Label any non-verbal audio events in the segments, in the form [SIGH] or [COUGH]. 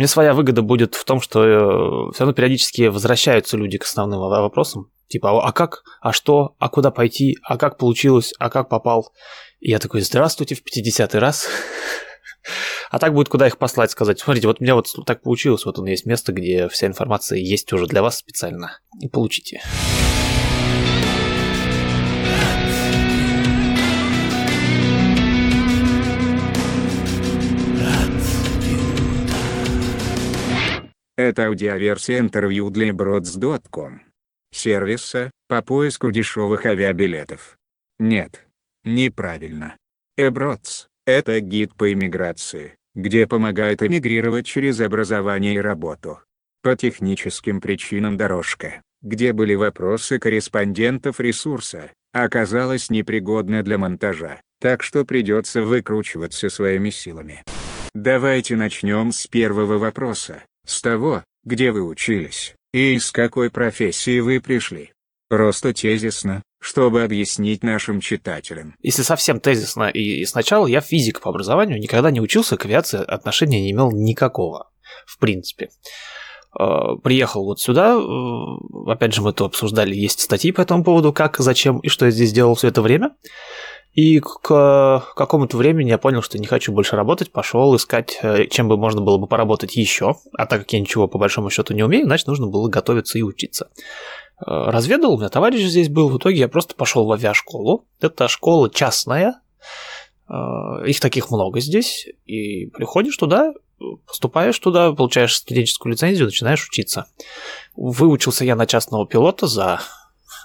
Мне своя выгода будет в том, что э, все равно периодически возвращаются люди к основным вопросам. Типа, а как, а что, а куда пойти, а как получилось, а как попал. И я такой, здравствуйте, в 50-й раз. [LAUGHS] А так будет куда их послать, сказать, смотрите, вот у меня вот так получилось, вот меня есть место, где вся информация есть уже для вас специально. И получите. Это аудиоверсия интервью для broads.com. Сервиса по поиску дешевых авиабилетов. Нет. Неправильно. Эбродс – это гид по иммиграции, где помогает эмигрировать через образование и работу. По техническим причинам дорожка, где были вопросы корреспондентов ресурса, оказалась непригодна для монтажа, так что придется выкручиваться своими силами. Давайте начнем с первого вопроса. С того, где вы учились, и из какой профессии вы пришли. Просто тезисно, чтобы объяснить нашим читателям. Если совсем тезисно и сначала, я физик по образованию, никогда не учился, к авиации отношения не имел никакого, в принципе. Э, приехал вот сюда, э, опять же мы это обсуждали, есть статьи по этому поводу, как, зачем и что я здесь делал все это время. И к какому-то времени я понял, что не хочу больше работать, пошел искать, э, чем бы можно было бы поработать еще. А так как я ничего по большому счету не умею, значит нужно было готовиться и учиться. Э, разведал, у меня товарищ здесь был, в итоге я просто пошел в авиашколу. Это школа частная, э, их таких много здесь, и приходишь туда, поступаешь туда, получаешь студенческую лицензию, начинаешь учиться. Выучился я на частного пилота за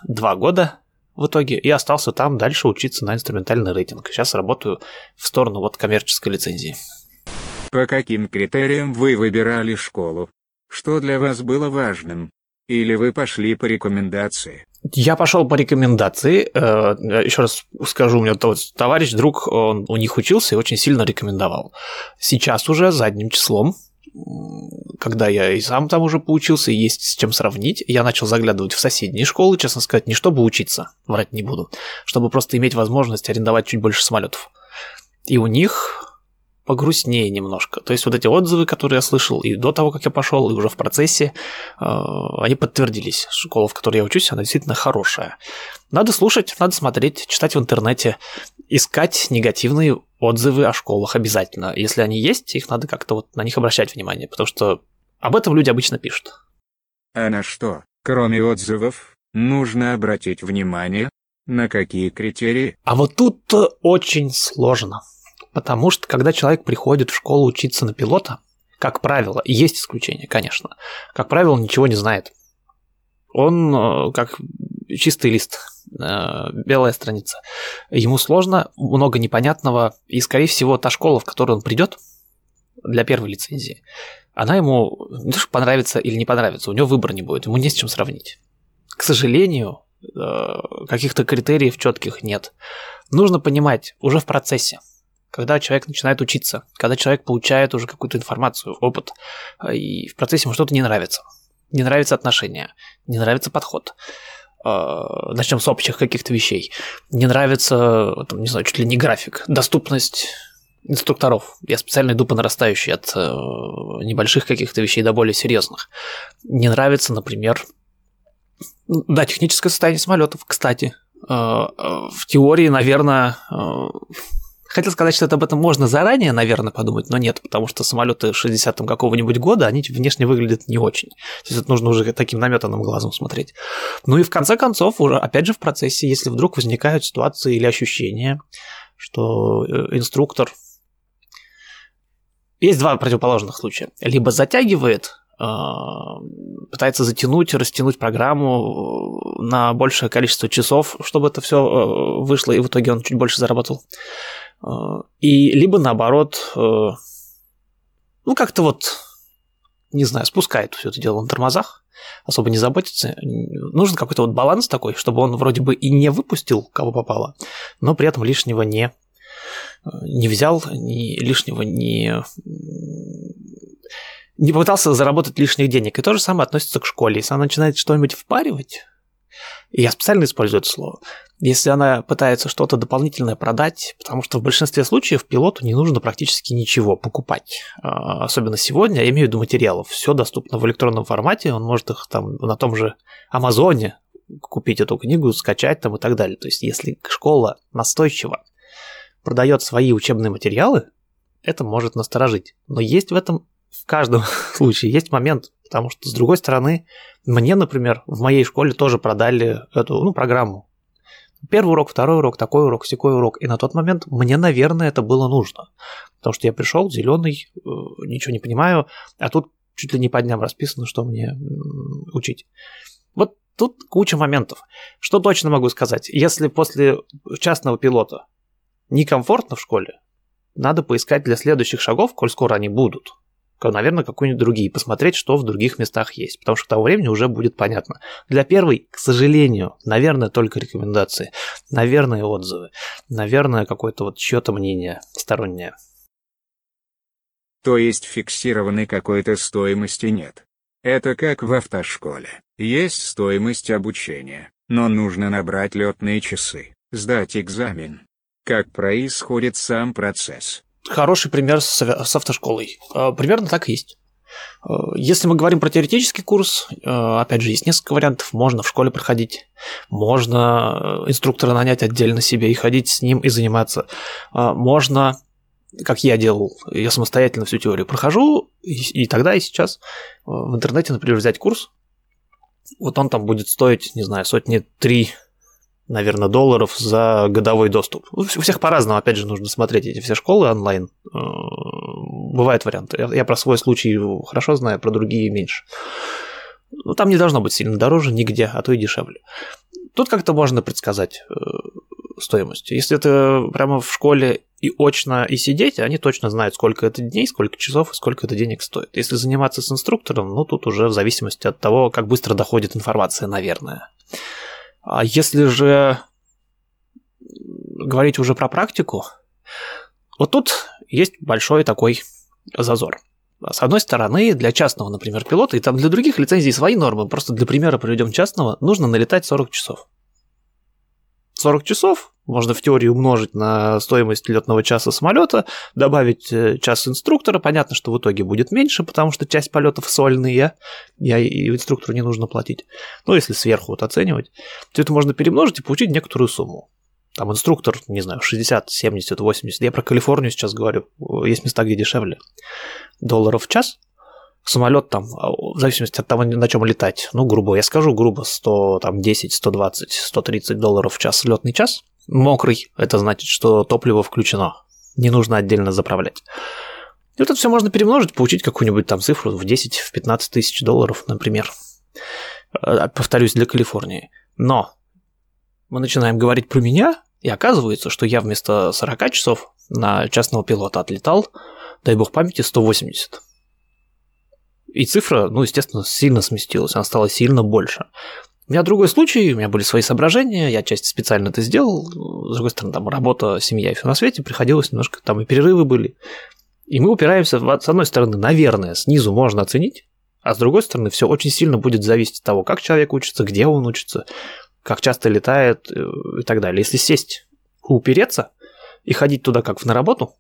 два года, в итоге и остался там дальше учиться на инструментальный рейтинг. Сейчас работаю в сторону вот коммерческой лицензии. По каким критериям вы выбирали школу? Что для вас было важным? Или вы пошли по рекомендации? Я пошел по рекомендации. Э, Еще раз скажу, у меня товарищ, друг, он у них учился и очень сильно рекомендовал. Сейчас уже задним числом когда я и сам там уже поучился, и есть с чем сравнить, я начал заглядывать в соседние школы, честно сказать, не чтобы учиться, врать не буду, чтобы просто иметь возможность арендовать чуть больше самолетов. И у них погрустнее немножко. То есть вот эти отзывы, которые я слышал и до того, как я пошел, и уже в процессе, э, они подтвердились. Школа, в которой я учусь, она действительно хорошая. Надо слушать, надо смотреть, читать в интернете, искать негативные отзывы о школах обязательно. Если они есть, их надо как-то вот на них обращать внимание, потому что об этом люди обычно пишут. А на что, кроме отзывов, нужно обратить внимание? На какие критерии? А вот тут очень сложно. Потому что когда человек приходит в школу учиться на пилота, как правило, есть исключения, конечно, как правило, ничего не знает. Он э, как чистый лист, белая страница. Ему сложно, много непонятного, и, скорее всего, та школа, в которую он придет для первой лицензии, она ему понравится или не понравится, у него выбора не будет, ему не с чем сравнить. К сожалению, э, каких-то критериев четких нет. Нужно понимать уже в процессе, когда человек начинает учиться, когда человек получает уже какую-то информацию, опыт, и в процессе ему что-то не нравится. Не нравится отношение, не нравится подход. А, Начнем с общих каких-то вещей. Не нравится, там, не знаю, чуть ли не график, доступность инструкторов. Я специально иду по нарастающей от э, небольших каких-то вещей до более серьезных. Не нравится, например, да, техническое состояние самолетов, кстати. Э, э, в теории, наверное, Хотел сказать, что об этом можно заранее, наверное, подумать, но нет, потому что самолеты 60 какого-нибудь года, они внешне выглядят не очень. То есть это нужно уже таким наметанным глазом смотреть. Ну и в конце концов, уже опять же в процессе, если вдруг возникают ситуации или ощущения, что э, инструктор... Есть два противоположных случая. Либо затягивает э, пытается затянуть, растянуть программу э, на большее количество часов, чтобы это все вышло, и в итоге он чуть больше заработал. И либо наоборот, э, ну как-то вот, не знаю, спускает все это дело на тормозах, особо не заботится. Нужен какой-то вот баланс такой, чтобы он вроде бы и не выпустил, кого попало, но при этом лишнего не, не взял, ни лишнего не не попытался заработать лишних денег. И то же самое относится к школе. Если она начинает что-нибудь впаривать, Я специально использую это слово. Если она пытается что-то дополнительное продать, потому что в большинстве случаев пилоту не нужно практически ничего покупать. А, особенно сегодня, я имею в виду материалов. Все доступно в электронном формате, он может их там на том же Амазоне купить эту книгу, скачать там и так далее. То есть если школа настойчиво продает свои учебные материалы, это может насторожить. Но есть в этом в каждом [LAUGHS] случае есть момент, потому что, с другой стороны, мне, например, в моей школе тоже продали эту ну, программу. Первый урок, второй урок, такой урок, секой урок. И на тот момент мне, наверное, это было нужно. Потому что я пришел, зеленый, э, ничего не понимаю, а тут чуть ли не по дням расписано, что мне учить. Вот тут куча моментов. Что точно могу сказать? Если после частного пилота некомфортно в школе, надо поискать для следующих шагов, коль скоро они будут, наверное, какие-нибудь другие, посмотреть, что в других местах есть, потому что к тому времени уже будет понятно. Для первой, к сожалению, наверное, только рекомендации, наверное, отзывы, наверное, какое-то вот чье-то мнение стороннее. То есть фиксированной какой-то стоимости нет. Это как в автошколе. Есть стоимость обучения, но нужно набрать летные часы, сдать экзамен. Как происходит сам процесс? Хороший пример с, с автошколой. Э, примерно так и есть. Э, если мы говорим про теоретический курс, э, опять же, есть несколько вариантов. Можно в школе проходить, можно инструктора нанять отдельно себе и ходить с ним и заниматься. Можно, как я делал, я самостоятельно всю теорию прохожу, и, тогда, и сейчас в интернете, например, взять курс, вот он там будет стоить, не знаю, сотни три наверное, долларов за годовой доступ. У всех по-разному, опять же, нужно смотреть эти все школы онлайн. Э, бывают варианты. Я про свой случай хорошо знаю, про другие меньше. Ну, там не должно быть сильно дороже нигде, а то и дешевле. Тут как-то можно предсказать э, стоимость. Если это прямо в школе и очно, и сидеть, они точно знают, сколько это дней, сколько часов и сколько это денег стоит. Если заниматься с инструктором, ну, тут уже в зависимости от того, как быстро доходит информация, наверное. А если же говорить уже про практику, вот тут есть большой такой зазор. С одной стороны, для частного, например, пилота, и там для других лицензий свои нормы, просто для примера приведем частного, нужно налетать 40 часов. 40 часов можно в теории умножить на стоимость летного часа самолета, добавить э, час инструктора. Понятно, что в итоге будет меньше, потому что часть полетов сольные, и инструктору не нужно платить. Ну, если сверху вот оценивать, то это можно перемножить и получить некоторую сумму. Там инструктор, не знаю, 60, 70, 80. Я про Калифорнию сейчас говорю. Есть места, где дешевле. Долларов в час – самолет там, а, в зависимости от того, на чем летать, ну, грубо, я скажу грубо, 100, там, 10, 120, 130 долларов в час летный час, мокрый, это значит, что топливо включено, не нужно отдельно заправлять. И вот это все можно перемножить, получить какую-нибудь там цифру в 10, в 15 тысяч долларов, например. Э, повторюсь, для Калифорнии. Но мы начинаем говорить про меня, и оказывается, что я вместо 40 часов на частного пилота отлетал, дай бог памяти, 180. И цифра, ну, естественно, сильно сместилась, она стала сильно больше. У меня другой случай, у меня были свои соображения, я часть специально это сделал. С другой стороны, там работа, семья и все на свете, приходилось немножко, там и перерывы были. И мы упираемся, с одной стороны, наверное, снизу можно оценить, а с другой стороны, все очень сильно будет зависеть от того, как человек учится, где он учится, как часто летает э, и так далее. Если сесть, упереться и ходить туда как на работу,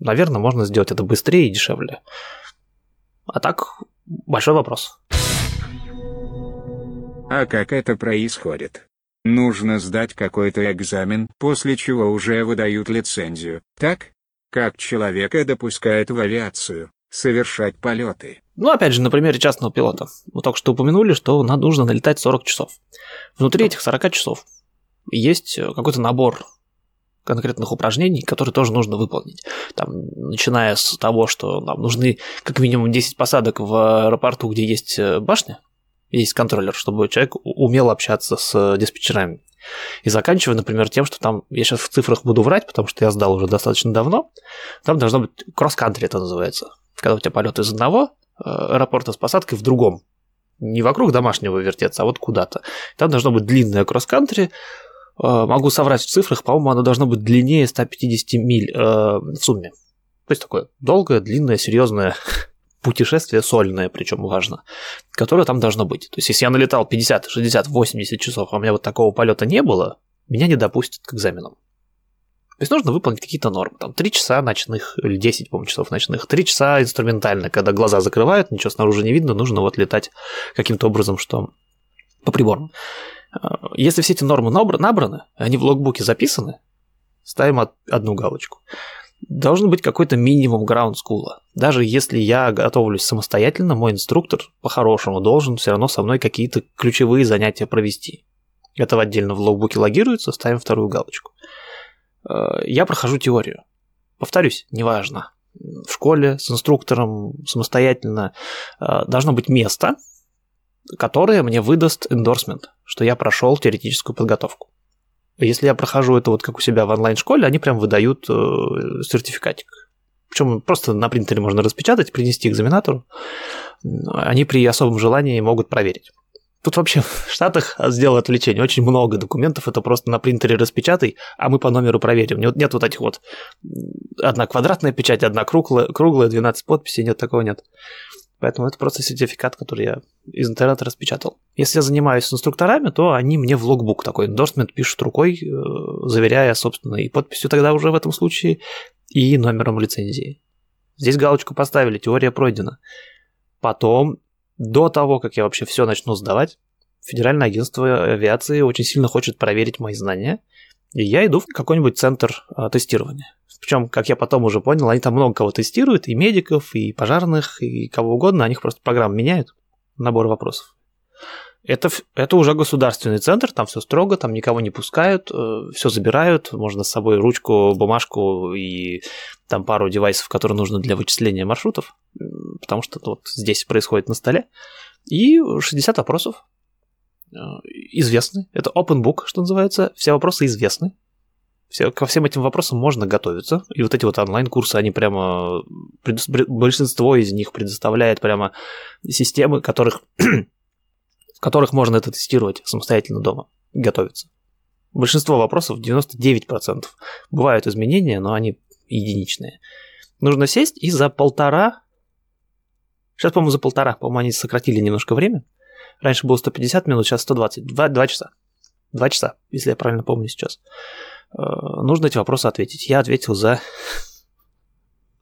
наверное, можно сделать это быстрее и дешевле. А так, большой вопрос. А как это происходит? Нужно сдать какой-то экзамен, после чего уже выдают лицензию, так? Как человека допускают в авиацию, совершать полеты? Ну, опять же, на примере частного пилота. Мы только что упомянули, что нам нужно налетать 40 часов. Внутри этих 40 часов есть какой-то набор конкретных упражнений, которые тоже нужно выполнить. Там, начиная с того, что нам нужны как минимум 10 посадок в аэропорту, где есть э, башня, есть контроллер, чтобы человек умел общаться с диспетчерами. И заканчивая, например, тем, что там, я сейчас в цифрах буду врать, потому что я сдал уже достаточно давно, там должно быть кросс-кантри это называется. Когда у тебя полет из одного э, аэропорта с посадкой в другом. Не вокруг домашнего вертеться, а вот куда-то. Там должно быть длинное кросс-кантри, могу соврать в цифрах, по-моему, оно должно быть длиннее 150 миль э, в сумме. То есть такое долгое, длинное, серьезное [LAUGHS] путешествие сольное, причем важно, которое там должно быть. То есть, если я налетал 50, 60, 80 часов, а у меня вот такого полета не было, меня не допустят к экзаменам. То есть нужно выполнить какие-то нормы. Там 3 часа ночных, или 10, по-моему, часов ночных. 3 часа инструментально, когда глаза закрывают, ничего снаружи не видно, нужно вот летать каким-то образом, что по приборам. А, если все эти нормы набраны, они в логбуке записаны, ставим одну галочку. Должен быть какой-то минимум граунд-скула. Даже если я готовлюсь самостоятельно, мой инструктор по-хорошему должен все равно со мной какие-то ключевые занятия провести. Это отдельно в логбуке логируется, ставим вторую галочку. Э, я прохожу теорию. Повторюсь, неважно. В школе, с инструктором, самостоятельно. Э, должно быть место, которое мне выдаст эндорсмент, что я прошел теоретическую подготовку. Если я прохожу это вот как у себя в онлайн-школе, они прям выдают э, сертификатик. Причем просто на принтере можно распечатать, принести экзаменатору. Они при особом желании могут проверить. Тут вообще [LAUGHS] в Штатах сделал отвлечение. Очень много документов, это просто на принтере распечатай, а мы по номеру проверим. Нет, нет вот этих вот одна квадратная печать, одна круглая, круглая 12 подписей, нет, такого нет. Поэтому это просто сертификат, который я из интернета распечатал. Если я занимаюсь инструкторами, то они мне в логбук такой эндорсмент пишут рукой, э, заверяя, собственно, и подписью тогда уже в этом случае, и номером лицензии. Здесь галочку поставили, теория пройдена. Потом до того, как я вообще все начну сдавать, Федеральное агентство авиации очень сильно хочет проверить мои знания, и я иду в какой-нибудь центр а, тестирования. Причем, как я потом уже понял, они там много кого тестируют, и медиков, и пожарных, и кого угодно, они просто программу меняют, набор вопросов. Это, это уже государственный центр, там все строго, там никого не пускают, э, все забирают, можно с собой ручку, бумажку и там пару девайсов, которые нужны для вычисления маршрутов, потому что вот здесь происходит на столе. И 60 вопросов э, известны. Это open book, что называется. Все вопросы известны. Все, ко всем этим вопросам можно готовиться. И вот эти вот онлайн-курсы, они прямо... Большинство из них предоставляет прямо системы, которых [CLEARS THROAT] в которых можно это тестировать самостоятельно дома, готовиться. Большинство вопросов, 99%, бывают изменения, но они единичные. Нужно сесть и за полтора, сейчас, по-моему, за полтора, по-моему, они сократили немножко время. Раньше было 150 минут, сейчас 120, 2, 2 часа. 2 часа, если я правильно помню сейчас. Э, нужно эти вопросы ответить. Я ответил за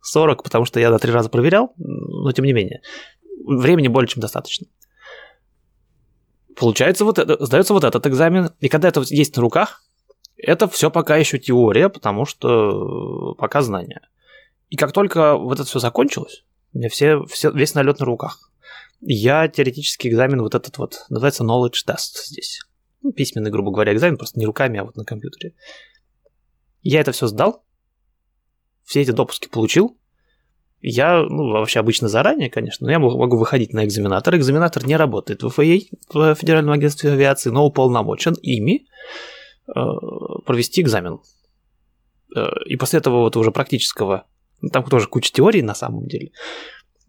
40, потому что я на три раза проверял, но тем не менее. Времени более чем достаточно. Получается, вот это, сдается вот этот экзамен, и когда это есть на руках, это все пока еще теория, потому что пока знания. И как только вот это все закончилось, у меня все, все, весь налет на руках. Я теоретический экзамен вот этот вот, называется knowledge test здесь. Ну, письменный, грубо говоря, экзамен, просто не руками, а вот на компьютере. Я это все сдал, все эти допуски получил, я, ну, вообще обычно заранее, конечно, но я могу выходить на экзаменатор. Экзаменатор не работает в ФАА, в Федеральном агентстве авиации, но уполномочен ими э, провести экзамен. Э, и после этого вот уже практического, ну, там тоже куча теорий на самом деле,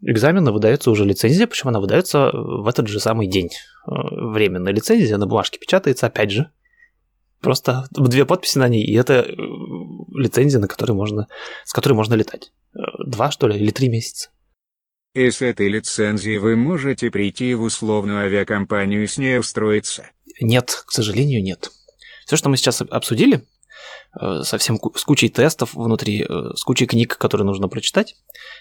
экзамена выдается уже лицензия, причем она выдается в этот же самый день. Э, временная лицензия на бумажке печатается, опять же, просто две подписи на ней, и это лицензия, на которой можно, с которой можно летать два, что ли, или три месяца. И с этой лицензией вы можете прийти в условную авиакомпанию и с ней устроиться? Нет, к сожалению, нет. Все, что мы сейчас обсудили, э, совсем с кучей тестов внутри, э, с кучей книг, которые нужно прочитать,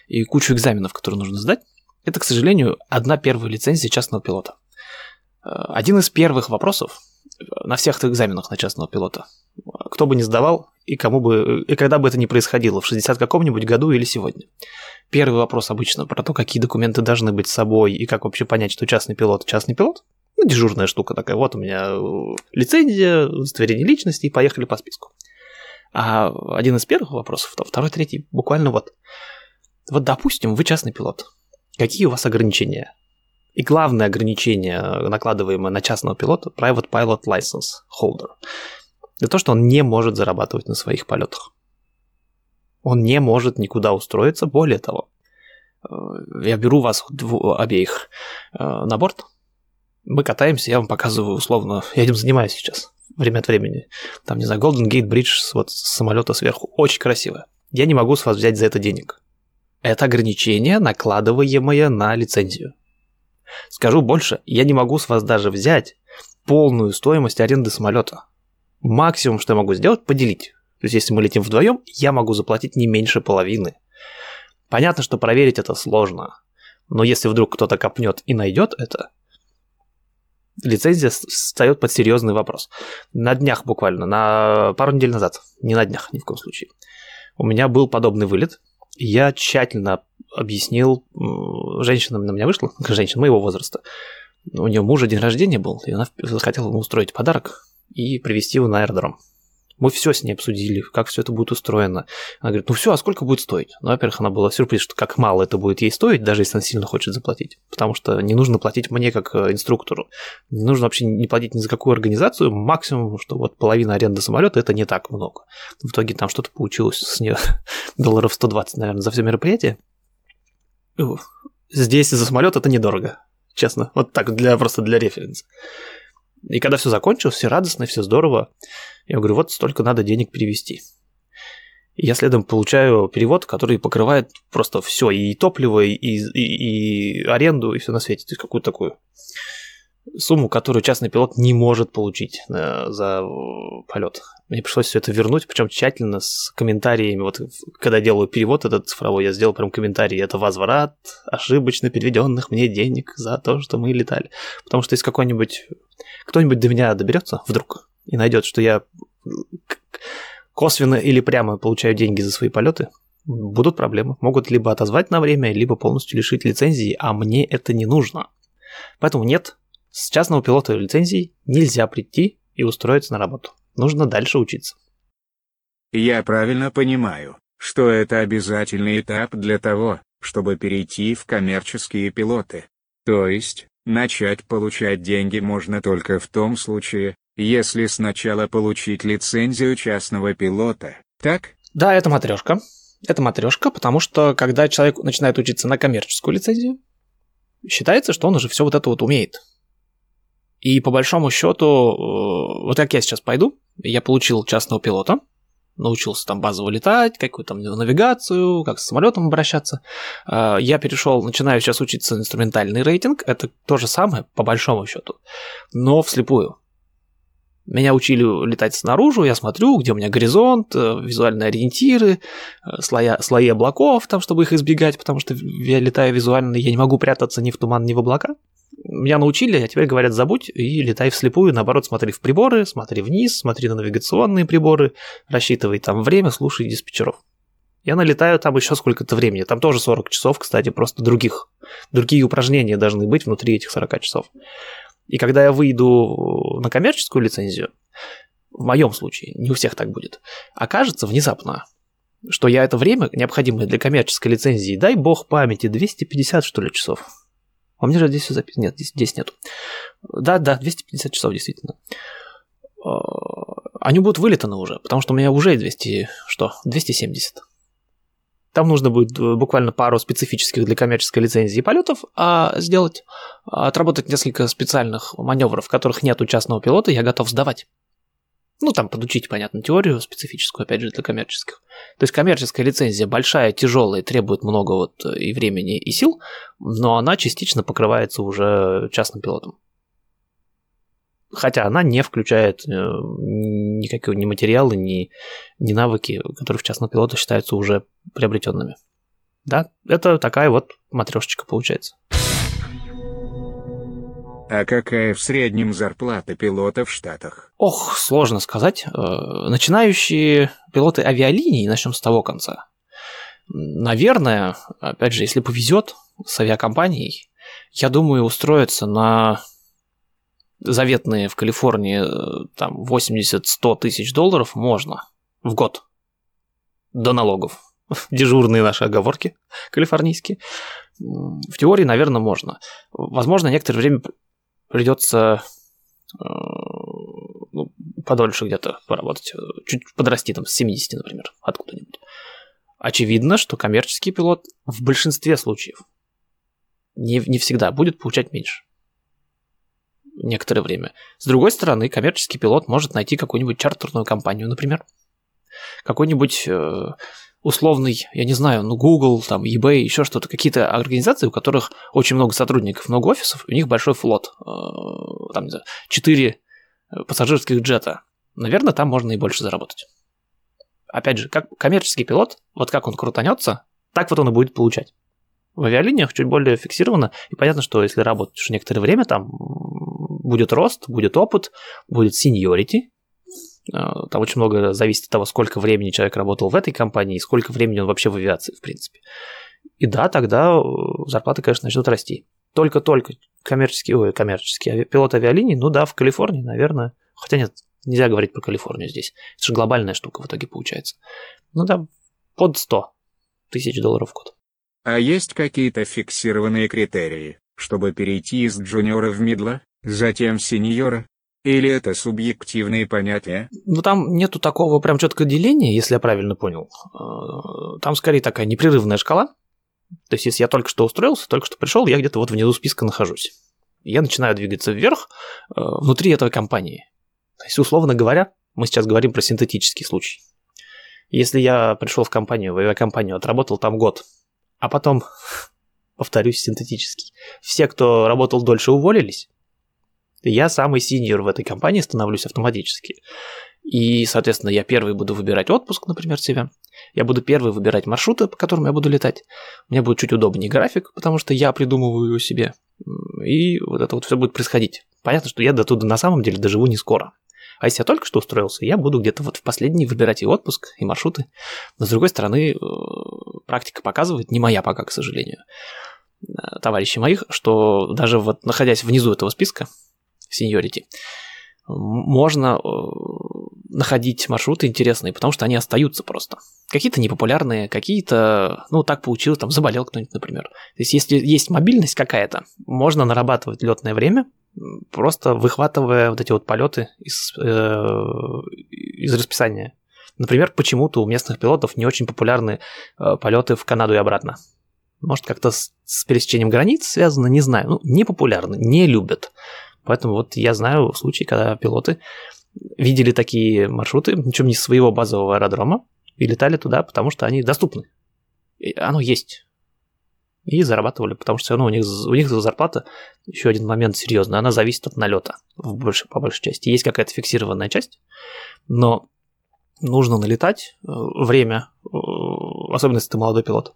и кучу экзаменов, которые нужно сдать, это, к сожалению, одна первая лицензия частного пилота. Э, один из первых вопросов на всех экзаменах на частного пилота. Кто бы ни сдавал, и кому бы, и когда бы это ни происходило, в 60 каком-нибудь году или сегодня. Первый вопрос обычно про то, какие документы должны быть с собой и как вообще понять, что частный пилот – частный пилот. Ну, дежурная штука такая, вот у меня э, лицензия, удостоверение личности, и поехали по списку. А один из первых вопросов, то второй, третий, буквально вот. Вот, допустим, вы частный пилот. Какие у вас ограничения? И главное ограничение, накладываемое на частного пилота, Private Pilot License Holder – это то, что он не может зарабатывать на своих полетах. Он не может никуда устроиться. Более того, э, я беру вас обеих э, на борт, мы катаемся, я вам показываю условно, я этим занимаюсь сейчас, время от времени. Там, не знаю, Golden Gate Bridge вот с самолета сверху, очень красиво. Я не могу с вас взять за это денег. Это ограничение, накладываемое на лицензию. Скажу больше, я не могу с вас даже взять полную стоимость аренды самолета. Максимум, что я могу сделать, поделить. То есть, если мы летим вдвоем, я могу заплатить не меньше половины. Понятно, что проверить это сложно. Но если вдруг кто-то копнет и найдет это, лицензия встает под серьезный вопрос. На днях буквально, на пару недель назад, не на днях ни в коем случае, у меня был подобный вылет. Я тщательно объяснил, женщина на меня вышла, [LAUGHS] женщина моего возраста, у нее мужа день рождения был, и она захотела ему устроить подарок и привезти его на аэродром. Мы все с ней обсудили, как все это будет устроено. Она говорит, ну все, а сколько будет стоить? Ну, во-первых, она была сюрприз, что как мало это будет ей стоить, даже если она сильно хочет заплатить. Потому что не нужно платить мне как э, инструктору. Не нужно вообще не платить ни за какую организацию. Максимум, что вот половина аренды самолета это не так много. В итоге там что-то получилось с нее [LAUGHS] долларов 120, наверное, за все мероприятие. Здесь за самолет это недорого, честно. Вот так, для, просто для референса. И когда все закончилось, все радостно, все здорово, я говорю, вот столько надо денег перевести. Я следом получаю перевод, который покрывает просто все, и топливо, и, и, и аренду, и все на свете. То есть какую-то такую сумму, которую частный пилот не может получить э, за полет. Мне пришлось все это вернуть, причем тщательно с комментариями. Вот когда делаю перевод этот цифровой, я сделал прям комментарий. Это возврат ошибочно переведенных мне денег за то, что мы летали. Потому что если какой-нибудь кто-нибудь до меня доберется вдруг и найдет, что я косвенно или прямо получаю деньги за свои полеты, будут проблемы. Могут либо отозвать на время, либо полностью лишить лицензии, а мне это не нужно. Поэтому нет, с частного пилота лицензии нельзя прийти и устроиться на работу. Нужно дальше учиться. Я правильно понимаю, что это обязательный этап для того, чтобы перейти в коммерческие пилоты. То есть, начать получать деньги можно только в том случае, если сначала получить лицензию частного пилота, так? Да, это матрешка. Это матрешка, потому что когда человек начинает учиться на коммерческую лицензию, считается, что он уже все вот это вот умеет. И по большому счету, э, вот как я сейчас пойду, я получил частного пилота, научился там базово летать, какую-то там навигацию, как с самолетом обращаться. Э, я перешел, начинаю сейчас учиться инструментальный рейтинг, это то же самое, по большому счету, но вслепую. Меня учили летать снаружи, я смотрю, где у меня горизонт, э, визуальные ориентиры, слоя, слои облаков, там, чтобы их избегать, потому что я летаю визуально, я не могу прятаться ни в туман, ни в облака меня научили, а теперь говорят, забудь и летай вслепую, наоборот, смотри в приборы, смотри вниз, смотри на навигационные приборы, рассчитывай там время, слушай диспетчеров. Я налетаю там еще сколько-то времени, там тоже 40 часов, кстати, просто других, другие упражнения должны быть внутри этих 40 часов. И когда я выйду на коммерческую лицензию, в моем случае, не у всех так будет, окажется внезапно, что я это время, необходимое для коммерческой лицензии, дай бог памяти, 250 что ли часов, а мне же здесь все записано. Нет, здесь, здесь нету. Да, да, 250 часов действительно. А, они будут вылетаны уже, потому что у меня уже 200, что, 270. Там нужно будет э, буквально пару специфических для коммерческой лицензии полетов а сделать, отработать несколько специальных маневров, которых нет у частного пилота, я готов сдавать. Ну, там подучить, понятно, теорию специфическую, опять же, для коммерческих. То есть коммерческая лицензия большая, тяжелая, требует много вот э, и времени, и сил, но она частично покрывается уже частным пилотом. Хотя она не включает э, никакие ни материалы, ни, ни навыки, которые в частном пилоте считаются уже приобретенными. Да, это такая вот матрешечка получается. А какая в среднем зарплата пилота в Штатах? Ох, сложно сказать. Э, начинающие пилоты авиалиний, начнем с того конца. Наверное, опять же, если повезет с авиакомпанией, я думаю, устроиться на заветные в Калифорнии э, там 80-100 тысяч долларов можно в год до налогов. [LAUGHS] Дежурные наши оговорки калифорнийские. В теории, наверное, можно. Возможно, некоторое время придется э, ну, подольше где-то поработать, чуть подрасти там с 70, например, откуда-нибудь. Очевидно, что коммерческий пилот в большинстве случаев не, не всегда будет получать меньше некоторое время. С другой стороны, коммерческий пилот может найти какую-нибудь чартерную компанию, например, какой-нибудь э, условный, я не знаю, ну, Google, там, eBay, еще что-то, какие-то организации, у которых очень много сотрудников, много офисов, у них большой флот, э, там, не знаю, 4 пассажирских джета. Наверное, там можно и больше заработать. Опять же, как коммерческий пилот, вот как он крутанется, так вот он и будет получать. В авиалиниях чуть более фиксировано, и понятно, что если работаешь некоторое время, там будет рост, будет опыт, будет а, там очень много зависит от того, сколько времени человек работал в этой компании и сколько времени он вообще в авиации, в принципе. И да, тогда э, зарплаты, конечно, начнут расти. Только-только коммерческий, ой, коммерческий пилот авиалиний, ну да, в Калифорнии, наверное. Хотя нет, нельзя говорить про Калифорнию здесь. Это же глобальная штука в итоге получается. Ну да, под 100 тысяч долларов в год. А есть какие-то фиксированные критерии, чтобы перейти из джуниора в мидла, затем сеньора, или это субъективные понятия? Ну, там нету такого прям четкого деления, если я правильно понял. Э, там скорее такая непрерывная шкала. То есть, если я только что устроился, только что пришел, я где-то вот внизу списка нахожусь. Я начинаю двигаться вверх э, внутри этой компании. То есть, условно говоря, мы сейчас говорим про синтетический случай. Если я пришел в компанию, в авиакомпанию, отработал там год, а потом, [LAUGHS] повторюсь, синтетический, все, кто работал дольше, уволились, я самый синьор в этой компании становлюсь автоматически. И, соответственно, я первый буду выбирать отпуск, например, себе. Я буду первый выбирать маршруты, по которым я буду летать. Меня будет чуть удобнее график, потому что я придумываю его себе. И вот это вот все будет происходить. Понятно, что я до туда на самом деле доживу не скоро. А если я только что устроился, я буду где-то вот в последний выбирать и отпуск, и маршруты. Но с другой стороны, э, практика показывает, не моя пока, к сожалению, э, товарищи моих, что даже вот находясь внизу этого списка, seniority, можно э, находить маршруты интересные, потому что они остаются просто. Какие-то непопулярные, какие-то, ну, так получилось, там, заболел кто-нибудь, например. То есть, если есть мобильность какая-то, можно нарабатывать летное время, просто выхватывая вот эти вот полеты из, э, из расписания. Например, почему-то у местных пилотов не очень популярны э, полеты в Канаду и обратно. Может, как-то с, с пересечением границ связано, не знаю. Ну, не не любят. Поэтому вот я знаю случаи, когда пилоты видели такие маршруты, причем не своего базового аэродрома, и летали туда, потому что они доступны. И оно есть. И зарабатывали, потому что все равно у них, у них зарплата, еще один момент серьезный, она зависит от налета в больш, по большей части. Есть какая-то фиксированная часть, но нужно налетать э, время, э, особенно если ты молодой пилот.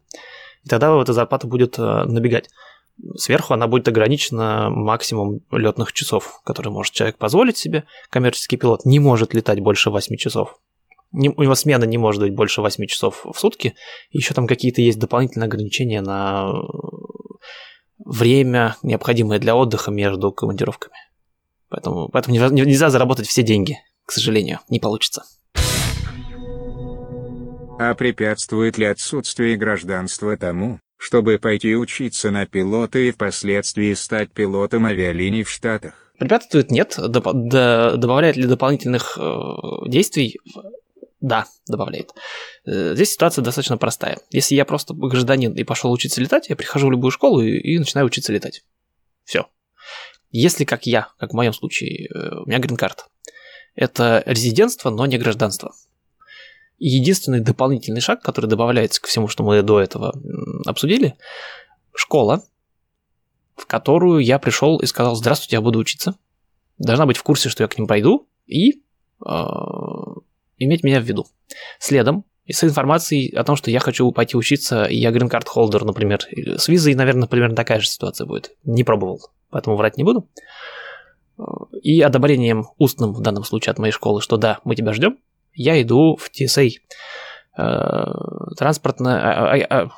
И тогда эта зарплата будет э, набегать. Сверху она будет ограничена максимум летных часов, которые может человек позволить себе. Коммерческий пилот не может летать больше 8 часов. Не, у него смена не может быть больше 8 часов в сутки. Еще там какие-то есть дополнительные ограничения на время, необходимое для отдыха между командировками. Поэтому, поэтому нельзя заработать все деньги, к сожалению, не получится. А препятствует ли отсутствие гражданства тому, чтобы пойти учиться на пилота и впоследствии стать пилотом авиалиний в Штатах? Препятствует нет. Доп- д- добавляет ли дополнительных э, действий? Да, добавляет. Э, здесь ситуация достаточно простая. Если я просто гражданин и пошел учиться летать, я прихожу в любую школу и, и начинаю учиться летать. Все. Если как я, как в моем случае, э, у меня грин-карт, это резидентство, но не гражданство. Единственный дополнительный шаг, который добавляется ко всему, что мы до этого обсудили, школа, в которую я пришел и сказал, здравствуйте, я буду учиться. Должна быть в курсе, что я к ним пойду, и э, иметь меня в виду. Следом, с информацией о том, что я хочу пойти учиться, и я грин-карт холдер, например, с визой, наверное, примерно такая же ситуация будет. Не пробовал, поэтому врать не буду. И одобрением устным в данном случае от моей школы, что да, мы тебя ждем, я иду в TSA, э, транспортное, а, а, а,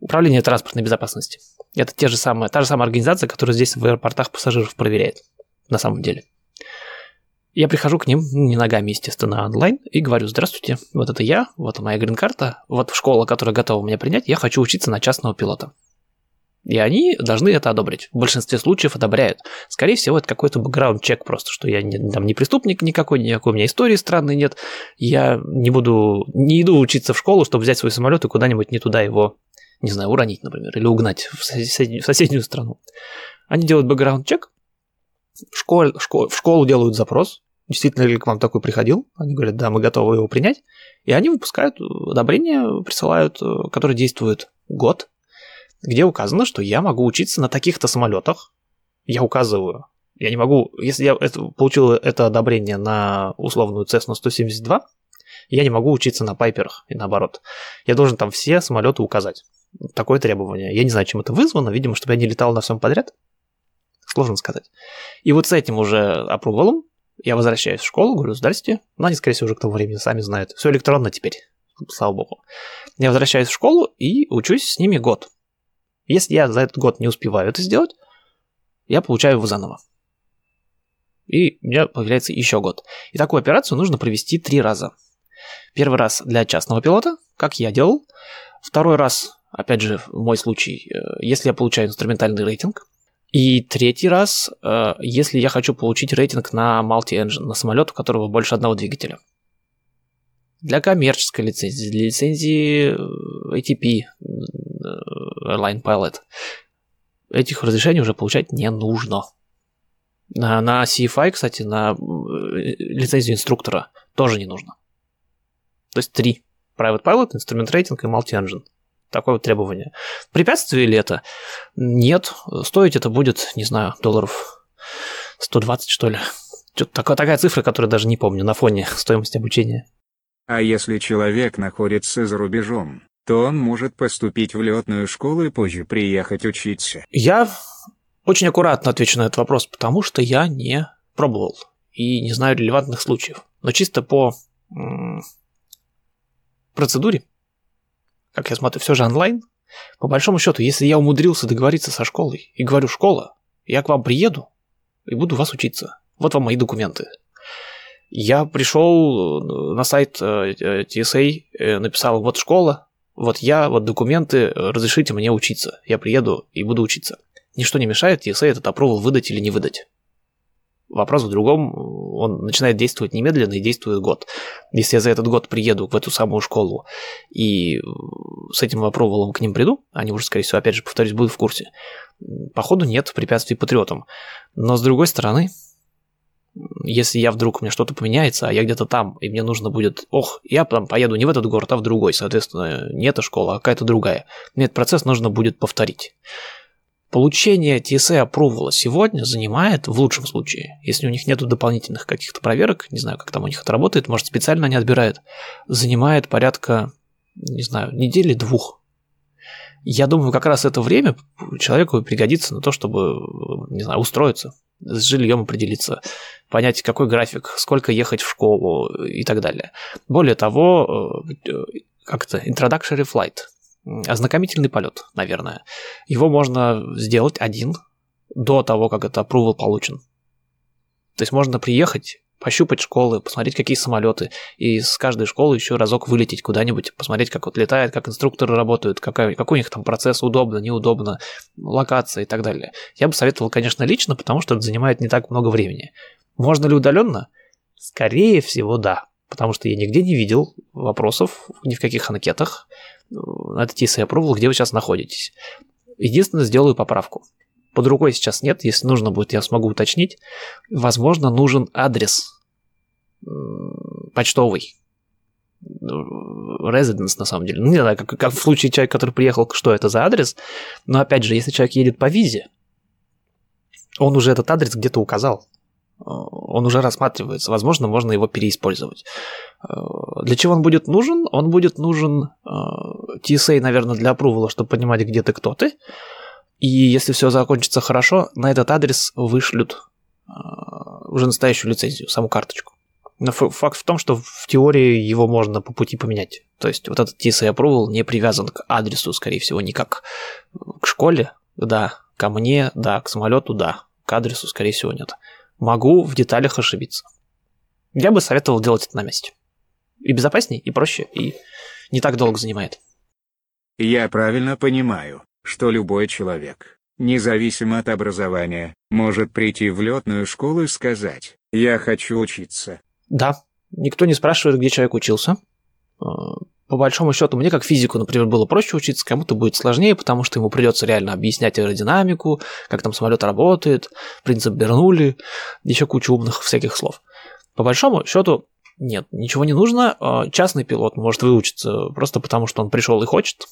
управление транспортной безопасности. Это те же самые, та же самая организация, которая здесь в аэропортах пассажиров проверяет, на самом деле. Я прихожу к ним, не ногами, естественно, онлайн, и говорю, здравствуйте, вот это я, вот моя грин-карта, вот школа, которая готова меня принять, я хочу учиться на частного пилота. И они должны это одобрить. В большинстве случаев одобряют. Скорее всего, это какой-то бэкграунд-чек просто, что я не, там не преступник никакой, никакой у меня истории странной нет. Я не буду, не иду учиться в школу, чтобы взять свой самолет и куда-нибудь не туда его, не знаю, уронить, например, или угнать в соседнюю, в соседнюю страну. Они делают бэкграунд-чек, в, школе, в школу делают запрос, действительно ли к вам такой приходил. Они говорят, да, мы готовы его принять. И они выпускают одобрение, присылают, которое действует год, где указано, что я могу учиться на таких-то самолетах. Я указываю. Я не могу, если я это, получил это одобрение на условную Cessna 172, я не могу учиться на пайперах и наоборот. Я должен там все самолеты указать. Такое требование. Я не знаю, чем это вызвано. Видимо, чтобы я не летал на всем подряд. Сложно сказать. И вот с этим уже опрувалом я возвращаюсь в школу, говорю, здрасте. Ну, они, скорее всего, уже к тому времени сами знают. Все электронно теперь, слава богу. Я возвращаюсь в школу и учусь с ними год. Если я за этот год не успеваю это сделать, я получаю его заново. И у меня появляется еще год. И такую операцию нужно провести три раза. Первый раз для частного пилота, как я делал. Второй раз, опять же, в мой случай, э, если я получаю инструментальный рейтинг. И третий раз, э, если я хочу получить рейтинг на multi-engine, на самолет, у которого больше одного двигателя. Для коммерческой лицензии, для лицензии э, ATP, Airline Pilot, этих разрешений уже получать не нужно. На, на CFI, кстати, на лицензию инструктора тоже не нужно. То есть три. Private Pilot, Instrument Rating и Multi-Engine. Такое вот требование. Препятствие ли это? Нет. Стоить это будет, не знаю, долларов 120, что ли. Что-то такая, такая цифра, которую даже не помню на фоне [LAUGHS] стоимости обучения. А если человек находится за рубежом, то он может поступить в летную школу и позже приехать учиться? Я очень аккуратно отвечу на этот вопрос, потому что я не пробовал и не знаю релевантных случаев. Но чисто по процедуре, как я смотрю, все же онлайн, по большому счету, если я умудрился договориться со школой и говорю, школа, я к вам приеду и буду вас учиться. Вот вам мои документы. Я пришел э, на сайт э, э, TSA, написал, вот школа, вот я, вот документы, разрешите мне учиться. Я приеду и буду учиться. Ничто не мешает TSA этот approval выдать или не выдать. Вопрос в другом, он начинает действовать немедленно и действует год. Если я за этот год приеду в эту самую школу и с этим вопросом к ним приду, они уже, скорее всего, опять же, повторюсь, будут в курсе. Походу нет препятствий патриотам. Но с другой стороны, если я вдруг, у меня что-то поменяется, а я где-то там, и мне нужно будет, ох, я там поеду не в этот город, а в другой, соответственно, не эта школа, а какая-то другая. Мне этот процесс нужно будет повторить. Получение TSA approval сегодня занимает, в лучшем случае, если у них нет дополнительных каких-то проверок, не знаю, как там у них это работает, может, специально они отбирают, занимает порядка, не знаю, недели двух. Я думаю, как раз это время человеку пригодится на то, чтобы, не знаю, устроиться, с жильем определиться, понять, какой график, сколько ехать в школу и так далее. Более того, э, как то introductory flight – ознакомительный полет, наверное. Его можно сделать один до того, как это approval получен. То есть можно приехать, пощупать школы, посмотреть, какие самолеты, и с каждой школы еще разок вылететь куда-нибудь, посмотреть, как вот летает, как инструкторы работают, какой, какой у них там процесс, удобно, неудобно, локация и так далее. Я бы советовал, конечно, лично, потому что это занимает не так много времени. Можно ли удаленно? Скорее всего, да. Потому что я нигде не видел вопросов ни в каких анкетах, надо идти я пробовал, где вы сейчас находитесь. Единственное, сделаю поправку. Под рукой сейчас нет, если нужно будет, я смогу уточнить. Возможно, нужен адрес почтовый. Residence, на самом деле. Ну, не знаю, как, как в случае человека, который приехал, что это за адрес. Но опять же, если человек едет по визе, он уже этот адрес где-то указал. Он уже рассматривается. Возможно, можно его переиспользовать. Для чего он будет нужен? Он будет нужен TSA, наверное, для апрувала, чтобы понимать, где ты, кто ты. И если все закончится хорошо, на этот адрес вышлют уже настоящую лицензию, саму карточку. Но факт в том, что в теории его можно по пути поменять. То есть вот этот TSA approval не привязан к адресу, скорее всего, никак к школе, да, ко мне, да, к самолету, да, к адресу, скорее всего, нет. Могу в деталях ошибиться. Я бы советовал делать это на месте и безопаснее, и проще, и не так долго занимает. Я правильно понимаю, что любой человек, независимо от образования, может прийти в летную школу и сказать «Я хочу учиться». Да, никто не спрашивает, где человек учился. Э, по большому счету, мне как физику, например, было проще учиться, кому-то будет сложнее, потому что ему придется реально объяснять аэродинамику, как там самолет работает, принцип Бернули, еще куча умных всяких слов. По большому счету, нет, ничего не нужно. А, частный пилот может выучиться просто потому, что он пришел и хочет.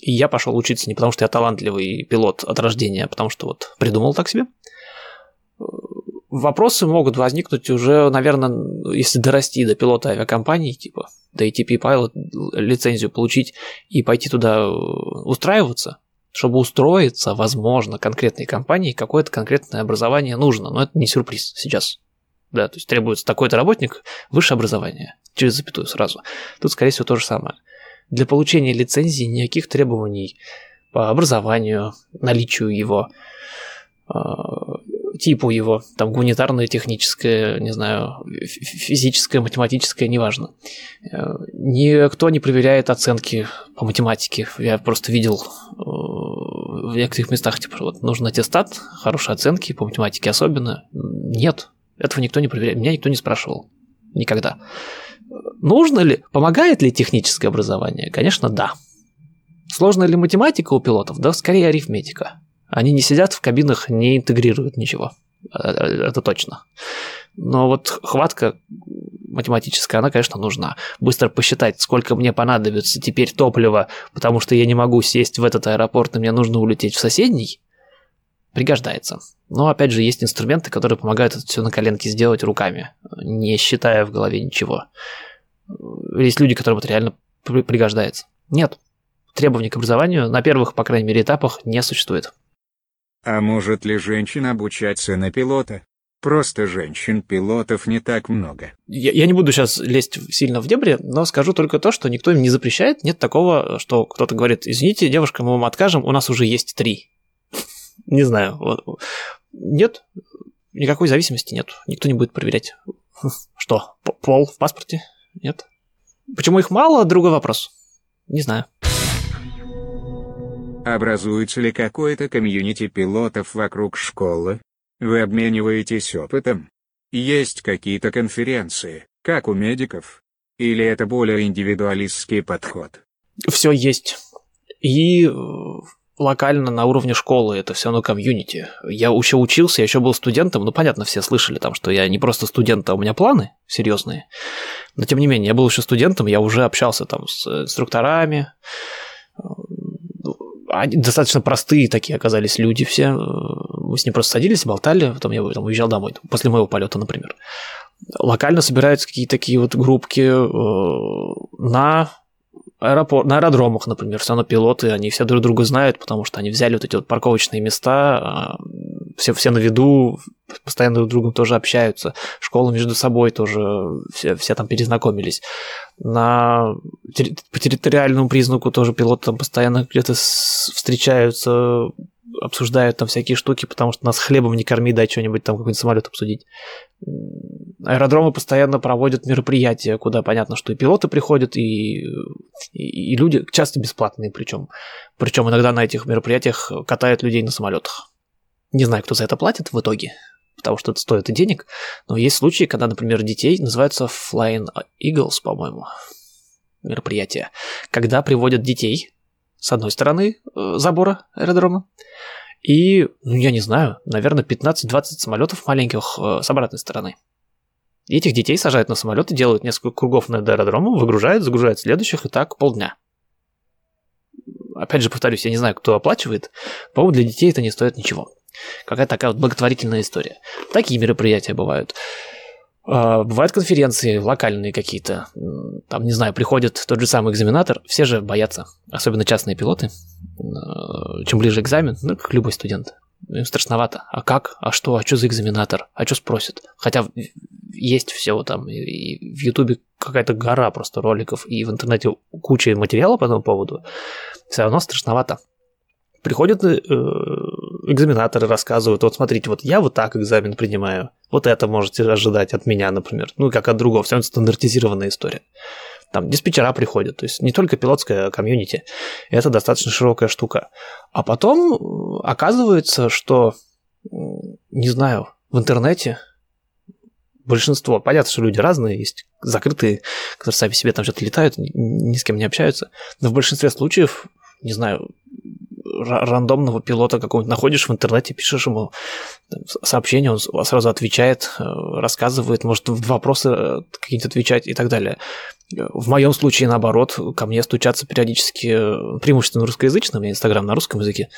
И я пошел учиться не потому, что я талантливый пилот от рождения, а потому что вот придумал так себе. Вопросы могут возникнуть уже, наверное, если дорасти до пилота авиакомпании, типа до ATP Pilot лицензию получить и пойти туда устраиваться, чтобы устроиться, возможно, конкретной компании, какое-то конкретное образование нужно. Но это не сюрприз сейчас. Да, то есть требуется такой-то работник, высшее образование, через запятую сразу. Тут, скорее всего, то же самое. Для получения лицензии никаких требований по образованию, наличию его, а, типу его, там гуманитарное, техническое, не знаю, физическое, математическое, неважно. Э, никто не проверяет оценки по математике. Я просто видел э, в некоторых местах, типа, вот нужен аттестат, хорошие оценки по математике особенно. Нет, этого никто не проверяет. Меня никто не спрашивал. Никогда. Нужно ли, помогает ли техническое образование? Конечно, да. Сложная ли математика у пилотов? Да, скорее арифметика. Они не сидят в кабинах, не интегрируют ничего. Э, э, это точно. Но вот хватка математическая, она, конечно, нужна. Быстро посчитать, сколько мне понадобится теперь топлива, потому что я не могу сесть в этот аэропорт, и мне нужно улететь в соседний, пригождается. Но, опять же, есть инструменты, которые помогают это все на коленке сделать руками, не считая в голове ничего. Есть люди, которым это реально пригождается. Нет, требований к образованию на первых, по крайней мере, этапах не существует. А может ли женщина обучаться на пилота? Просто женщин-пилотов не так много. Я, я не буду сейчас лезть сильно в дебри, но скажу только то, что никто им не запрещает. Нет такого, что кто-то говорит, извините, девушка, мы вам откажем, у нас уже есть три. Не знаю. Нет, никакой зависимости нет. Никто не будет проверять. Что, пол в паспорте? Нет. Почему их мало, другой вопрос. Не знаю. Образуется ли какое-то комьюнити пилотов вокруг школы? Вы обмениваетесь опытом? Есть какие-то конференции, как у медиков? Или это более индивидуалистский подход? Все есть. И э, локально на уровне школы это все на комьюнити. Я еще учился, я еще был студентом, ну понятно, все слышали там, что я не просто студент, а у меня планы серьезные. Но тем не менее, я был еще студентом, я уже общался там с инструкторами, они достаточно простые такие оказались люди все. Мы с ним просто садились, болтали, потом я там, уезжал домой, после моего полета, например. Локально собираются какие-то такие вот группки э, на аэропорт, на аэродромах, например, все равно пилоты, они все друг друга знают, потому что они взяли вот эти вот парковочные места, а, все, все на виду, постоянно друг с другом тоже общаются, школы между собой тоже, все, все там перезнакомились. На, по территориальному признаку тоже пилоты там постоянно где-то встречаются, обсуждают там всякие штуки, потому что нас хлебом не корми, дай что-нибудь там какой-нибудь самолет обсудить. Аэродромы постоянно проводят мероприятия, куда понятно, что и пилоты приходят, и, и, и люди часто бесплатные, причем. Причем иногда на этих мероприятиях катают людей на самолетах. Не знаю, кто за это платит в итоге, потому что это стоит и денег, но есть случаи, когда, например, детей называются Flying Eagles, по-моему, мероприятие, когда приводят детей с одной стороны э, забора аэродрома, и, ну, я не знаю, наверное, 15-20 самолетов маленьких э, с обратной стороны. И этих детей сажают на самолеты, делают несколько кругов над аэродромом, выгружают, загружают следующих, и так полдня. Опять же, повторюсь, я не знаю, кто оплачивает. По-моему, для детей это не стоит ничего. Какая-то такая вот благотворительная история. Такие мероприятия бывают. А, бывают конференции локальные какие-то. Там, не знаю, приходит тот же самый экзаменатор. Все же боятся, особенно частные пилоты. А, чем ближе экзамен, ну, как любой студент. Им страшновато. А как? А что? А что за экзаменатор? А что спросят? Хотя есть все там. И в Ютубе какая-то гора просто роликов, и в интернете куча материала по этому поводу. Все равно страшновато. Приходят э, экзаменаторы, рассказывают, вот смотрите, вот я вот так экзамен принимаю, вот это можете ожидать от меня, например, ну как от другого, все равно стандартизированная история. Там диспетчера приходят, то есть не только пилотская комьюнити, это достаточно широкая штука. А потом э, оказывается, что, не знаю, в интернете большинство, понятно, что люди разные, есть закрытые, которые сами себе там что-то летают, ни с кем не общаются, но в большинстве случаев, не знаю, рандомного пилота какого-нибудь находишь в интернете, пишешь ему сообщение, он сразу отвечает, э, рассказывает, может вопросы э, какие-то отвечать и так далее. В моем случае, наоборот, ко мне стучатся периодически, э, преимущественно русскоязычные, у меня Инстаграм на русском языке,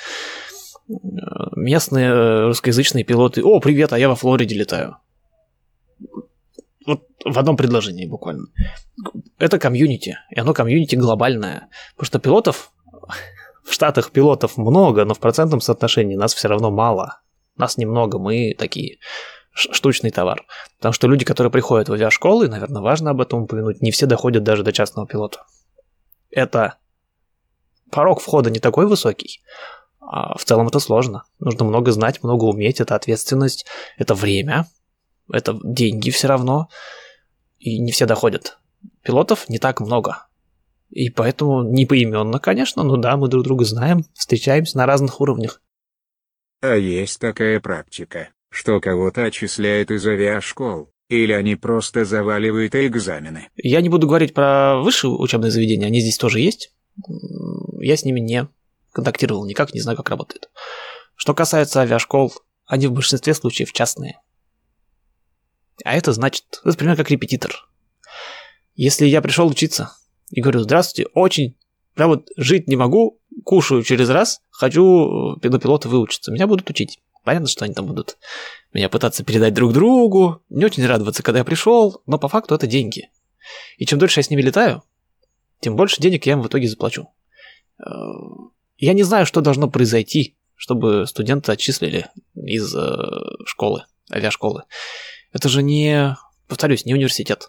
местные русскоязычные пилоты, о, привет, а я во Флориде летаю. Вот в одном предложении буквально. Это комьюнити, и оно комьюнити глобальное. Потому что пилотов в Штатах пилотов много, но в процентном соотношении нас все равно мало. Нас немного, мы такие штучный товар. Потому что люди, которые приходят в авиашколы, наверное, важно об этом упомянуть, не все доходят даже до частного пилота. Это порог входа не такой высокий, а в целом это сложно. Нужно много знать, много уметь, это ответственность, это время, это деньги все равно, и не все доходят. Пилотов не так много. И поэтому не поименно, конечно, но да, мы друг друга знаем, встречаемся на разных уровнях. А есть такая практика, что кого-то отчисляют из авиашкол, или они просто заваливают экзамены? Я не буду говорить про высшие учебные заведения, они здесь тоже есть. Я с ними не контактировал никак, не знаю, как работает. Что касается авиашкол, они в большинстве случаев частные. А это значит, это примерно как репетитор. Если я пришел учиться, и говорю, здравствуйте, очень, прям вот жить не могу, кушаю через раз, хочу на пилота выучиться. Меня будут учить. Понятно, что они там будут меня пытаться передать друг другу, не очень радоваться, когда я пришел, но по факту это деньги. И чем дольше я с ними летаю, тем больше денег я им в итоге заплачу. Э, я не знаю, что должно произойти, чтобы студента отчислили из э, школы, авиашколы. Это же не, повторюсь, не университет.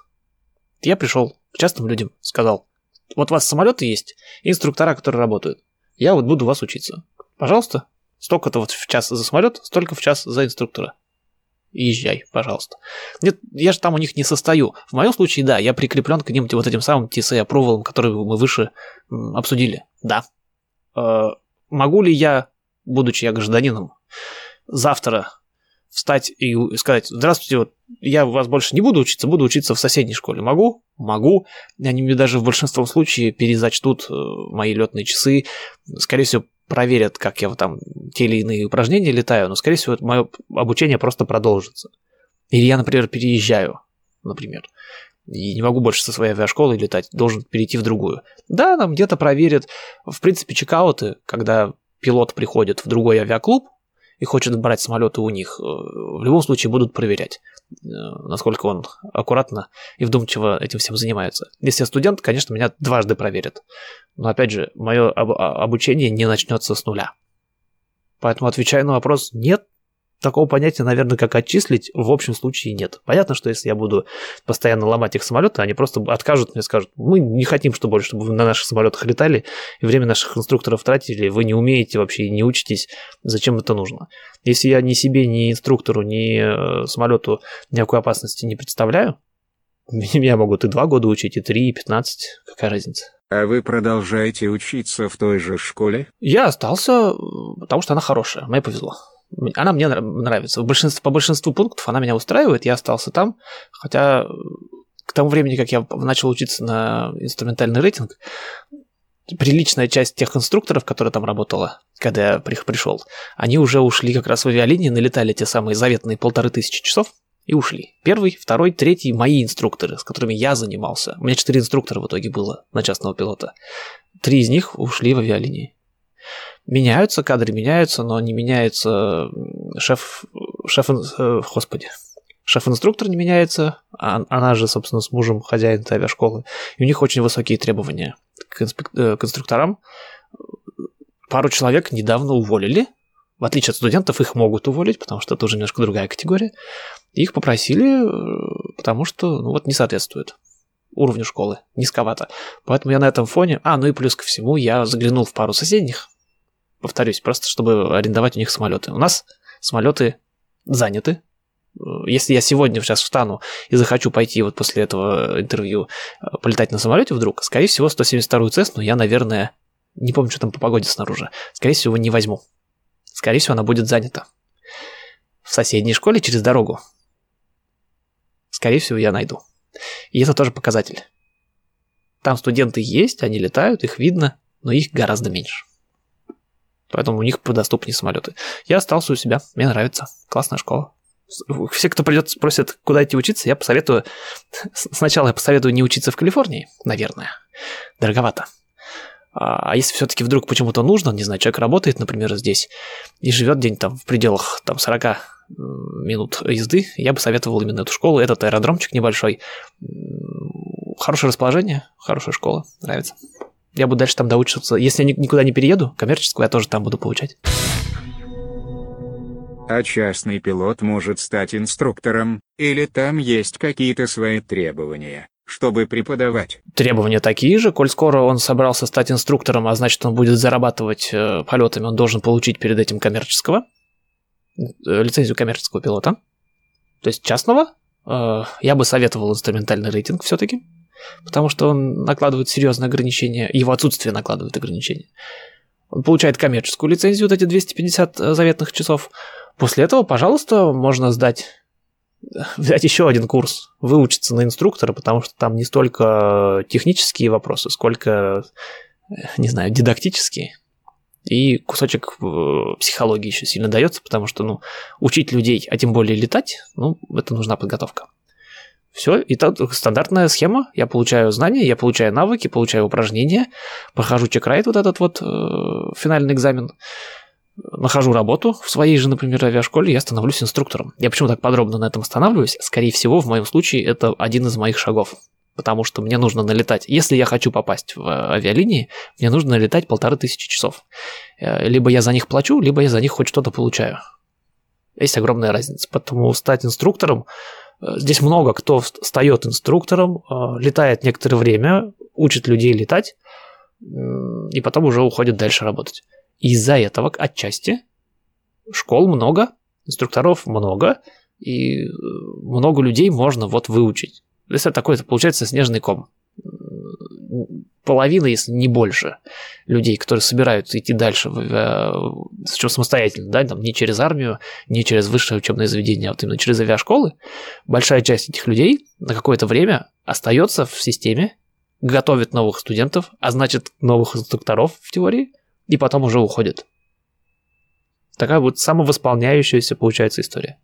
Я пришел к частным людям, сказал, вот у вас самолеты есть, инструктора, которые работают. Я вот буду вас учиться. Пожалуйста, столько-то вот в час за самолет, столько в час за инструктора. Езжай, пожалуйста. Нет, я же там у них не состою. В моем случае, да, я прикреплен к ним вот этим самым TSA аппровалом, который мы выше обсудили. Да. Э, могу ли я, будучи я гражданином, завтра встать и сказать, здравствуйте, вот я у вас больше не буду учиться, буду учиться в соседней школе. Могу? Могу. Они мне даже в большинстве случаев перезачтут э, мои летные часы. Скорее всего, проверят, как я там те или иные упражнения летаю, но, скорее всего, мое обучение просто продолжится. Или я, например, переезжаю, например, и не могу больше со своей авиашколой летать, должен перейти в другую. Да, нам где-то проверят. В принципе, чекауты, когда пилот приходит в другой авиаклуб, и хочет брать самолеты у них, э, в любом случае будут проверять, э, насколько он аккуратно и вдумчиво этим всем занимается. Если я студент, конечно, меня дважды проверят. Но опять же, мое а, обучение не начнется с нуля. Поэтому отвечаю на вопрос, нет, такого понятия, наверное, как отчислить, в общем случае нет. Понятно, что если я буду постоянно ломать их самолеты, они просто откажут мне, скажут, мы не хотим, чтобы больше, чтобы вы на наших самолетах летали, и время наших инструкторов тратили, вы не умеете вообще и не учитесь, зачем это нужно. Если я ни себе, ни инструктору, ни э, самолету никакой опасности не представляю, [LAUGHS] меня могут и два года учить, и три, и пятнадцать, какая разница. А вы продолжаете учиться в той же школе? Я остался, потому что она хорошая, мне повезло. Она мне нравится. В большинстве, по большинству пунктов она меня устраивает, я остался там, хотя к тому времени, как я начал учиться на инструментальный рейтинг, приличная часть тех инструкторов, которые там работала, когда я пришел, они уже ушли как раз в авиалинии, налетали те самые заветные полторы тысячи часов и ушли. Первый, второй, третий мои инструкторы, с которыми я занимался. У меня четыре инструктора в итоге было на частного пилота. Три из них ушли в авиалинии меняются, кадры меняются, но не меняется шеф, шеф, э, господи, шеф-инструктор не меняется, а она же, собственно, с мужем хозяин этой авиашколы, и у них очень высокие требования к, инспек... Э, к инструкторам. Пару человек недавно уволили, в отличие от студентов, их могут уволить, потому что это уже немножко другая категория. Их попросили, э, потому что, ну вот, не соответствует уровню школы, низковато. Поэтому я на этом фоне... А, ну и плюс ко всему, я заглянул в пару соседних повторюсь, просто чтобы арендовать у них самолеты. У нас самолеты заняты. Если я сегодня сейчас встану и захочу пойти вот после этого интервью э, полетать на самолете вдруг, скорее всего, 172-ю Цесну я, наверное, не помню, что там по погоде снаружи, скорее всего, не возьму. Скорее всего, она будет занята. В соседней школе через дорогу. Скорее всего, я найду. И это тоже показатель. Там студенты есть, они летают, их видно, но их гораздо меньше. Поэтому у них подоступнее самолеты. Я остался у себя, мне нравится. Классная школа. Все, кто придет, спросят, куда идти учиться, я посоветую... Сначала я посоветую не учиться в Калифорнии, наверное. Дороговато. А если все-таки вдруг почему-то нужно, не знаю, человек работает, например, здесь и живет день там в пределах там 40 минут езды, я бы советовал именно эту школу. Этот аэродромчик небольшой. Хорошее расположение, хорошая школа, нравится. Я буду дальше там доучиваться. Если я никуда не перееду, коммерческую я тоже там буду получать. А частный пилот может стать инструктором, или там есть какие-то свои требования, чтобы преподавать? Требования такие же. Коль скоро он собрался стать инструктором, а значит он будет зарабатывать э, полетами, он должен получить перед этим коммерческого, э, лицензию коммерческого пилота. То есть частного. Э, я бы советовал инструментальный рейтинг все-таки, потому что он накладывает серьезные ограничения, его отсутствие накладывает ограничения. Он получает коммерческую лицензию, вот эти 250 заветных часов, После этого, пожалуйста, можно сдать взять еще один курс, выучиться на инструктора, потому что там не столько технические вопросы, сколько, не знаю, дидактические. И кусочек э, психологии еще сильно дается, потому что, ну, учить людей, а тем более летать, ну, это нужна подготовка. Все, и так стандартная схема. Я получаю знания, я получаю навыки, получаю упражнения, прохожу чекрайт, вот этот вот э, финальный экзамен нахожу работу в своей же, например, авиашколе, я становлюсь инструктором. Я почему так подробно на этом останавливаюсь? Скорее всего, в моем случае это один из моих шагов. Потому что мне нужно налетать. Если я хочу попасть в авиалинии, мне нужно налетать полторы тысячи часов. Э, либо я за них плачу, либо я за них хоть что-то получаю. Есть огромная разница. Поэтому стать инструктором, э, здесь много кто встает инструктором, э, летает некоторое время, учит людей летать, и потом уже уходит дальше работать. Из-за этого отчасти школ много, инструкторов много, и э, много людей можно вот выучить. То есть это такой, получается, снежный ком. Половина, если не больше, людей, которые собираются идти дальше, причем самостоятельно, да, там, не через армию, не через высшее учебное заведение, а вот именно через авиашколы, большая часть этих людей на какое-то время остается в системе, готовит новых студентов, а значит новых инструкторов в теории – и потом уже уходит. Такая вот самовосполняющаяся получается история.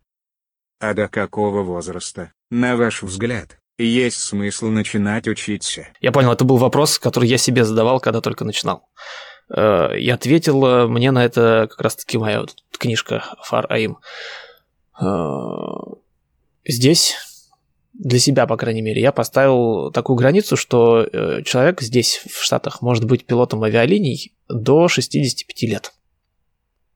А до какого возраста, на ваш взгляд, есть смысл начинать учиться? Я понял, это был вопрос, который я себе задавал, когда только начинал. Э, и ответил мне на это как раз-таки моя книжка Фар Аим. Э, здесь для себя, по крайней мере, я поставил такую границу, что э, человек здесь, в Штатах, может быть пилотом авиалиний до 65 лет.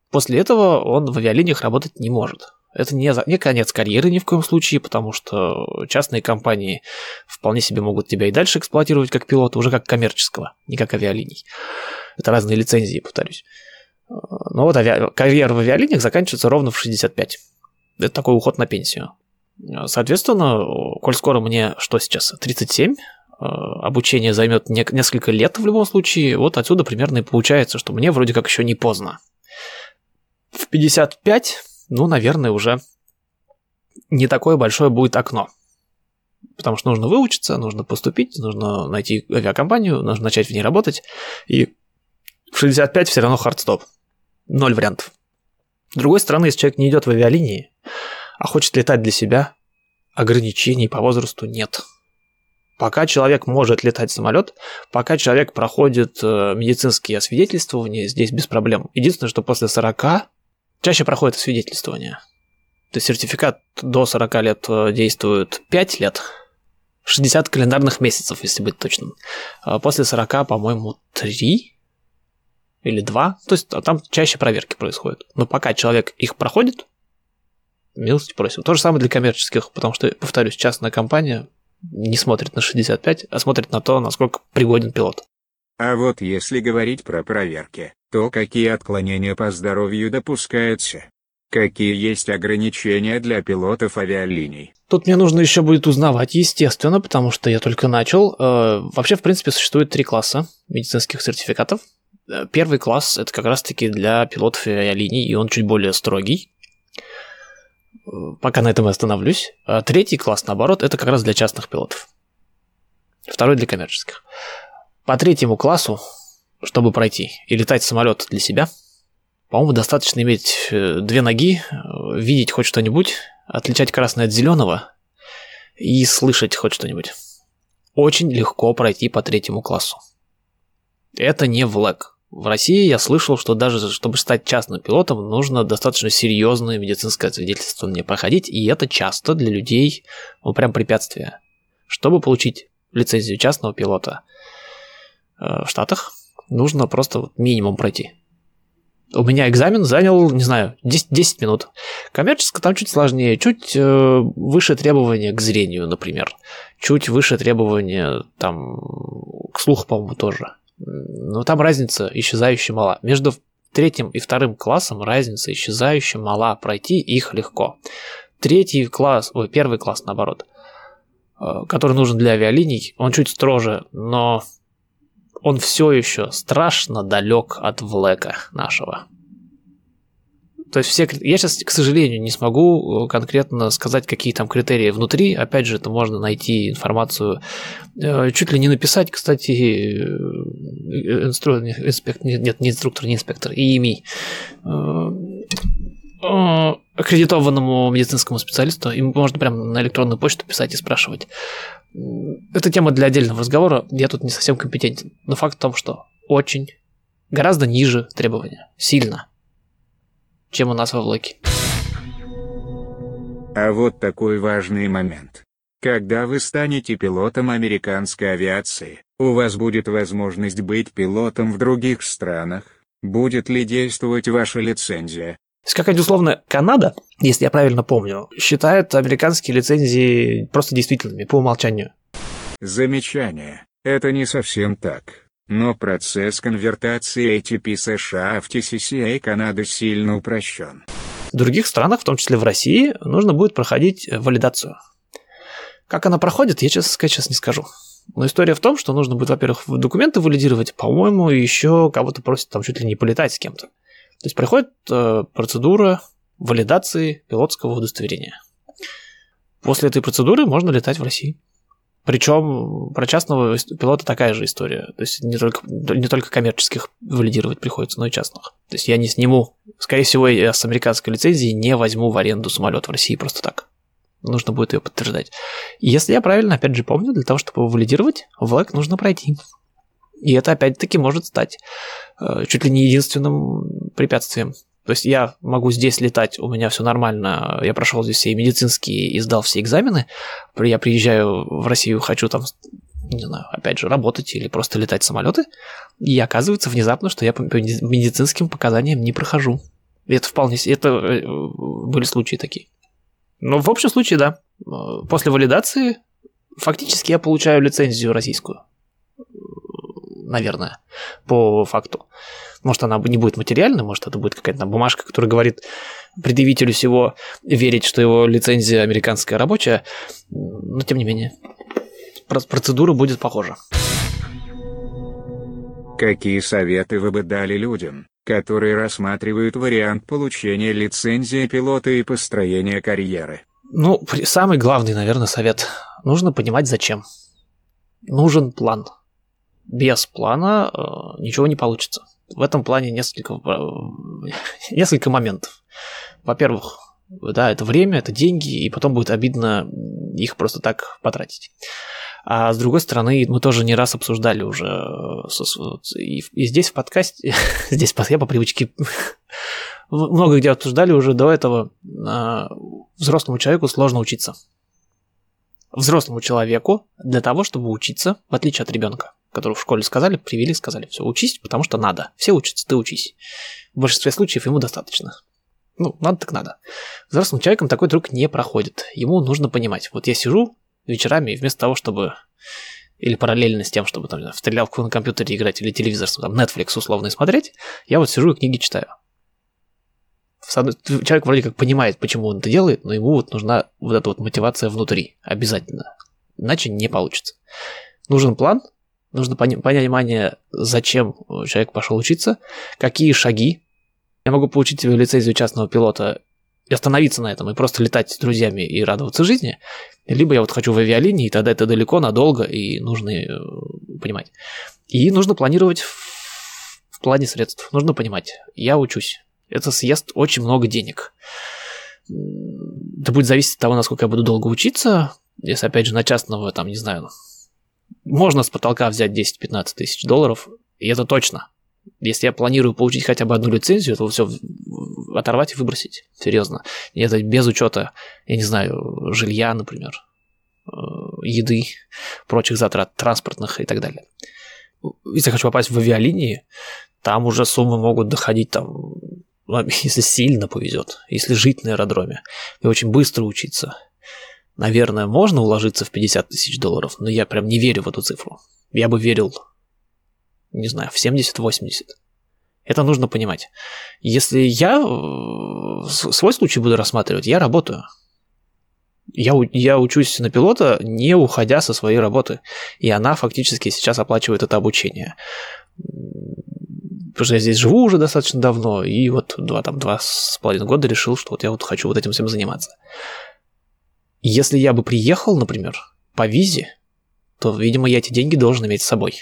После этого он в авиалиниях работать не может. Это не, не конец карьеры ни в коем случае, потому что частные компании вполне себе могут тебя и дальше эксплуатировать как пилота, уже как коммерческого, не как авиалиний. Это разные лицензии, повторюсь. Но вот ави... карьера в авиалиниях заканчивается ровно в 65. Это такой уход на пенсию. Соответственно, коль скоро мне, что сейчас, 37, э, обучение займет несколько лет в любом случае, вот отсюда примерно и получается, что мне вроде как еще не поздно. В 55, ну, наверное, уже не такое большое будет окно. Потому что нужно выучиться, нужно поступить, нужно найти авиакомпанию, нужно начать в ней работать. И в 65 все равно hard stop. Ноль вариантов. С другой стороны, если человек не идет в авиалинии, а хочет летать для себя, ограничений по возрасту нет. Пока человек может летать самолет, пока человек проходит э, медицинские освидетельствования, здесь без проблем. Единственное, что после 40 чаще проходит освидетельствование. То есть сертификат до 40 лет э, действует 5 лет, 60 календарных месяцев, если быть точным. А после 40, по-моему, 3 или 2. То есть а там чаще проверки происходят. Но пока человек их проходит, милости просим. То же самое для коммерческих, потому что, повторюсь, частная компания не смотрит на 65, а смотрит на то, насколько пригоден пилот. А вот если говорить про проверки, то какие отклонения по здоровью допускаются? Какие есть ограничения для пилотов авиалиний? Тут мне нужно еще будет узнавать, естественно, потому что я только начал. Э, вообще, в принципе, существует три класса медицинских сертификатов. Э, первый класс это как раз-таки для пилотов авиалиний, и он чуть более строгий пока на этом и остановлюсь. А третий класс, наоборот, это как раз для частных пилотов. Второй для коммерческих. По третьему классу, чтобы пройти и летать самолет для себя, По-моему, достаточно иметь э, две ноги, э, видеть хоть что-нибудь, отличать красное от зеленого и слышать хоть что-нибудь. Очень легко пройти по третьему классу. Это не влэк. В России я слышал, что даже чтобы стать частным пилотом, нужно достаточно серьезное медицинское свидетельствование проходить, и это часто для людей ну, прям препятствие. Чтобы получить лицензию частного пилота в Штатах, нужно просто минимум пройти. У меня экзамен занял, не знаю, 10, 10 минут. Коммерческое там чуть сложнее, чуть э, выше требования к зрению, например. Чуть выше требования там к слуху, по-моему, тоже. Но там разница исчезающе мала. Между третьим и вторым классом разница исчезающе мала. Пройти их легко. Третий класс, ой, первый класс, наоборот, э, который нужен для авиалиний, он чуть строже, но он все еще страшно далек от Влека нашего. То есть все, я сейчас, к сожалению, не смогу э, конкретно сказать, какие там критерии внутри. Опять же, это можно найти информацию, э, чуть ли не написать, кстати, э, инстру... инспектор, нет, не инструктор, не инспектор, ИИМИ, аккредитованному медицинскому специалисту, им можно прямо на электронную почту писать и спрашивать. Это тема для отдельного разговора, я тут не совсем компетентен. Но факт в том, что очень, гораздо ниже требования, сильно – чем у нас во Влоке. А вот такой важный момент. Когда вы станете пилотом американской авиации, у вас будет возможность быть пилотом в других странах. Будет ли действовать ваша лицензия? Есть какая-то условно Канада, если я правильно помню, считает американские лицензии просто действительными по умолчанию. Замечание. Это не совсем так. Но процесс конвертации ATP США в TCCA Канады сильно упрощен. В других странах, в том числе в России, нужно будет проходить валидацию. Как она проходит, я, честно сказать, сейчас не скажу. Но история в том, что нужно будет, во-первых, документы валидировать, по-моему, еще кого-то просят там чуть ли не полетать с кем-то. То есть проходит э, процедура валидации пилотского удостоверения. После этой процедуры можно летать в России. Причем про частного пилота такая же история. То есть не только, не только коммерческих валидировать приходится, но и частных. То есть я не сниму, скорее всего, я с американской лицензии не возьму в аренду самолет в России просто так. Нужно будет ее подтверждать. Если я правильно, опять же, помню, для того, чтобы его валидировать, влэк нужно пройти. И это опять-таки может стать э, чуть ли не единственным препятствием то есть я могу здесь летать, у меня все нормально, я прошел здесь все медицинские и сдал все экзамены. Я приезжаю в Россию, хочу там, не знаю, опять же, работать или просто летать самолеты. И оказывается внезапно, что я по медицинским показаниям не прохожу. И это вполне... Это э, были случаи такие. Но в общем случае, да. После валидации фактически я получаю лицензию российскую. Наверное, по факту. Может, она не будет материальной, может, это будет какая-то бумажка, которая говорит предъявителю всего верить, что его лицензия американская рабочая, но тем не менее, процедура будет похожа. Какие советы вы бы дали людям, которые рассматривают вариант получения лицензии пилота и построения карьеры? Ну, самый главный, наверное, совет. Нужно понимать, зачем. Нужен план. Без плана э, ничего не получится в этом плане несколько, э, несколько моментов. Во-первых, да, это время, это деньги, и потом будет обидно их просто так потратить. А с другой стороны, мы тоже не раз обсуждали уже, э, и, и здесь в подкасте, [LAUGHS] здесь я по привычке много где обсуждали уже до этого, а, взрослому человеку сложно учиться. Взрослому человеку для того, чтобы учиться, в отличие от ребенка, которую в школе сказали, привели, сказали, все, учись, потому что надо. Все учатся, ты учись. В большинстве случаев ему достаточно. Ну, надо так надо. Взрослым человеком такой трюк не проходит. Ему нужно понимать. Вот я сижу вечерами, и вместо того, чтобы или параллельно с тем, чтобы там, в стрелялку на компьютере играть или телевизор, там, Netflix условно смотреть, я вот сижу и книги читаю. Человек вроде как понимает, почему он это делает, но ему вот нужна вот эта вот мотивация внутри, обязательно. Иначе не получится. Нужен план, нужно понимание, зачем человек пошел учиться, какие шаги. Я могу получить лицензию частного пилота и остановиться на этом, и просто летать с друзьями и радоваться жизни. Либо я вот хочу в авиалинии, и тогда это далеко, надолго, и нужно э, понимать. И нужно планировать в плане средств. Нужно понимать, я учусь. Это съест очень много денег. Это будет зависеть от того, насколько я буду долго учиться. Если, опять же, на частного, там, не знаю, можно с потолка взять 10-15 тысяч долларов, и это точно. Если я планирую получить хотя бы одну лицензию, то все оторвать и выбросить. Серьезно. И это без учета, я не знаю, жилья, например, э, еды, прочих затрат транспортных и так далее. Если хочу попасть в авиалинии, там уже суммы могут доходить там, [LAUGHS] если сильно повезет, если жить на аэродроме и очень быстро учиться. Наверное, можно уложиться в 50 тысяч долларов, но я прям не верю в эту цифру. Я бы верил не знаю, в 70-80. Это нужно понимать. Если я э, свой случай буду рассматривать, я работаю. Я, я учусь на пилота, не уходя со своей работы. И она фактически сейчас оплачивает это обучение. Потому что я здесь живу уже достаточно давно, и вот два, там, два с половиной года решил, что вот я вот хочу вот этим всем заниматься. Если я бы приехал, например, по визе, то, видимо, я эти деньги должен иметь с собой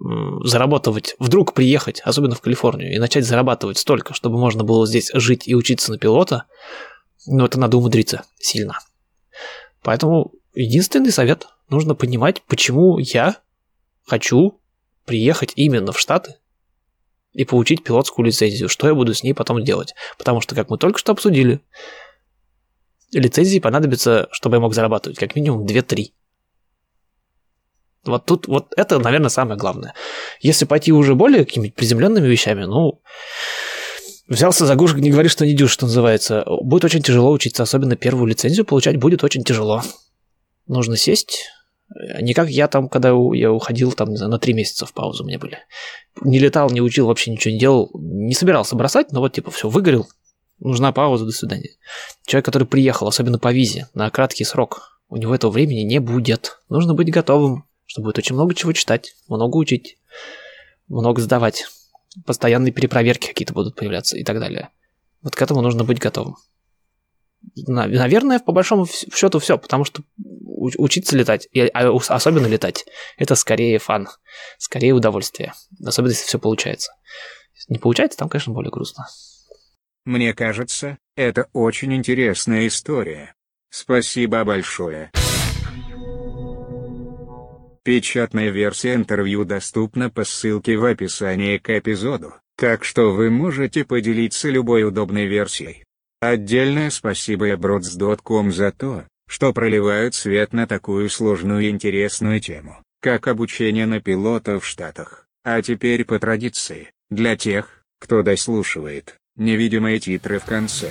зарабатывать, вдруг приехать, особенно в Калифорнию, и начать зарабатывать столько, чтобы можно было здесь жить и учиться на пилота, ну, это надо умудриться сильно. Поэтому единственный совет, нужно понимать, почему я хочу приехать именно в Штаты и получить пилотскую лицензию, что я буду с ней потом делать. Потому что, как мы только что обсудили, лицензии понадобится, чтобы я мог зарабатывать как минимум 2-3. Вот тут, вот это, наверное, самое главное. Если пойти уже более какими-то приземленными вещами, ну, взялся за гуш, не говори, что не дюш, что называется. Будет очень тяжело учиться, особенно первую лицензию получать будет очень тяжело. Нужно сесть, не как я там, когда я уходил там, не знаю, на три месяца в паузу у меня были. Не летал, не учил, вообще ничего не делал. Не собирался бросать, но вот типа все, выгорел. Нужна пауза, до свидания. Человек, который приехал, особенно по визе, на краткий срок, у него этого времени не будет. Нужно быть готовым что будет очень много чего читать, много учить, много сдавать. Постоянные перепроверки какие-то будут появляться и так далее. Вот к этому нужно быть готовым. Наверное, по большому счету все, потому что учиться летать, а особенно летать, это скорее фан, скорее удовольствие. Особенно если все получается. Не получается, там, конечно, более грустно. Мне кажется, это очень интересная история. Спасибо большое. Печатная версия интервью доступна по ссылке в описании к эпизоду, так что вы можете поделиться любой удобной версией. Отдельное спасибо Ebrods.com за то, что проливают свет на такую сложную и интересную тему, как обучение на пилота в Штатах. А теперь по традиции, для тех, кто дослушивает, невидимые титры в конце.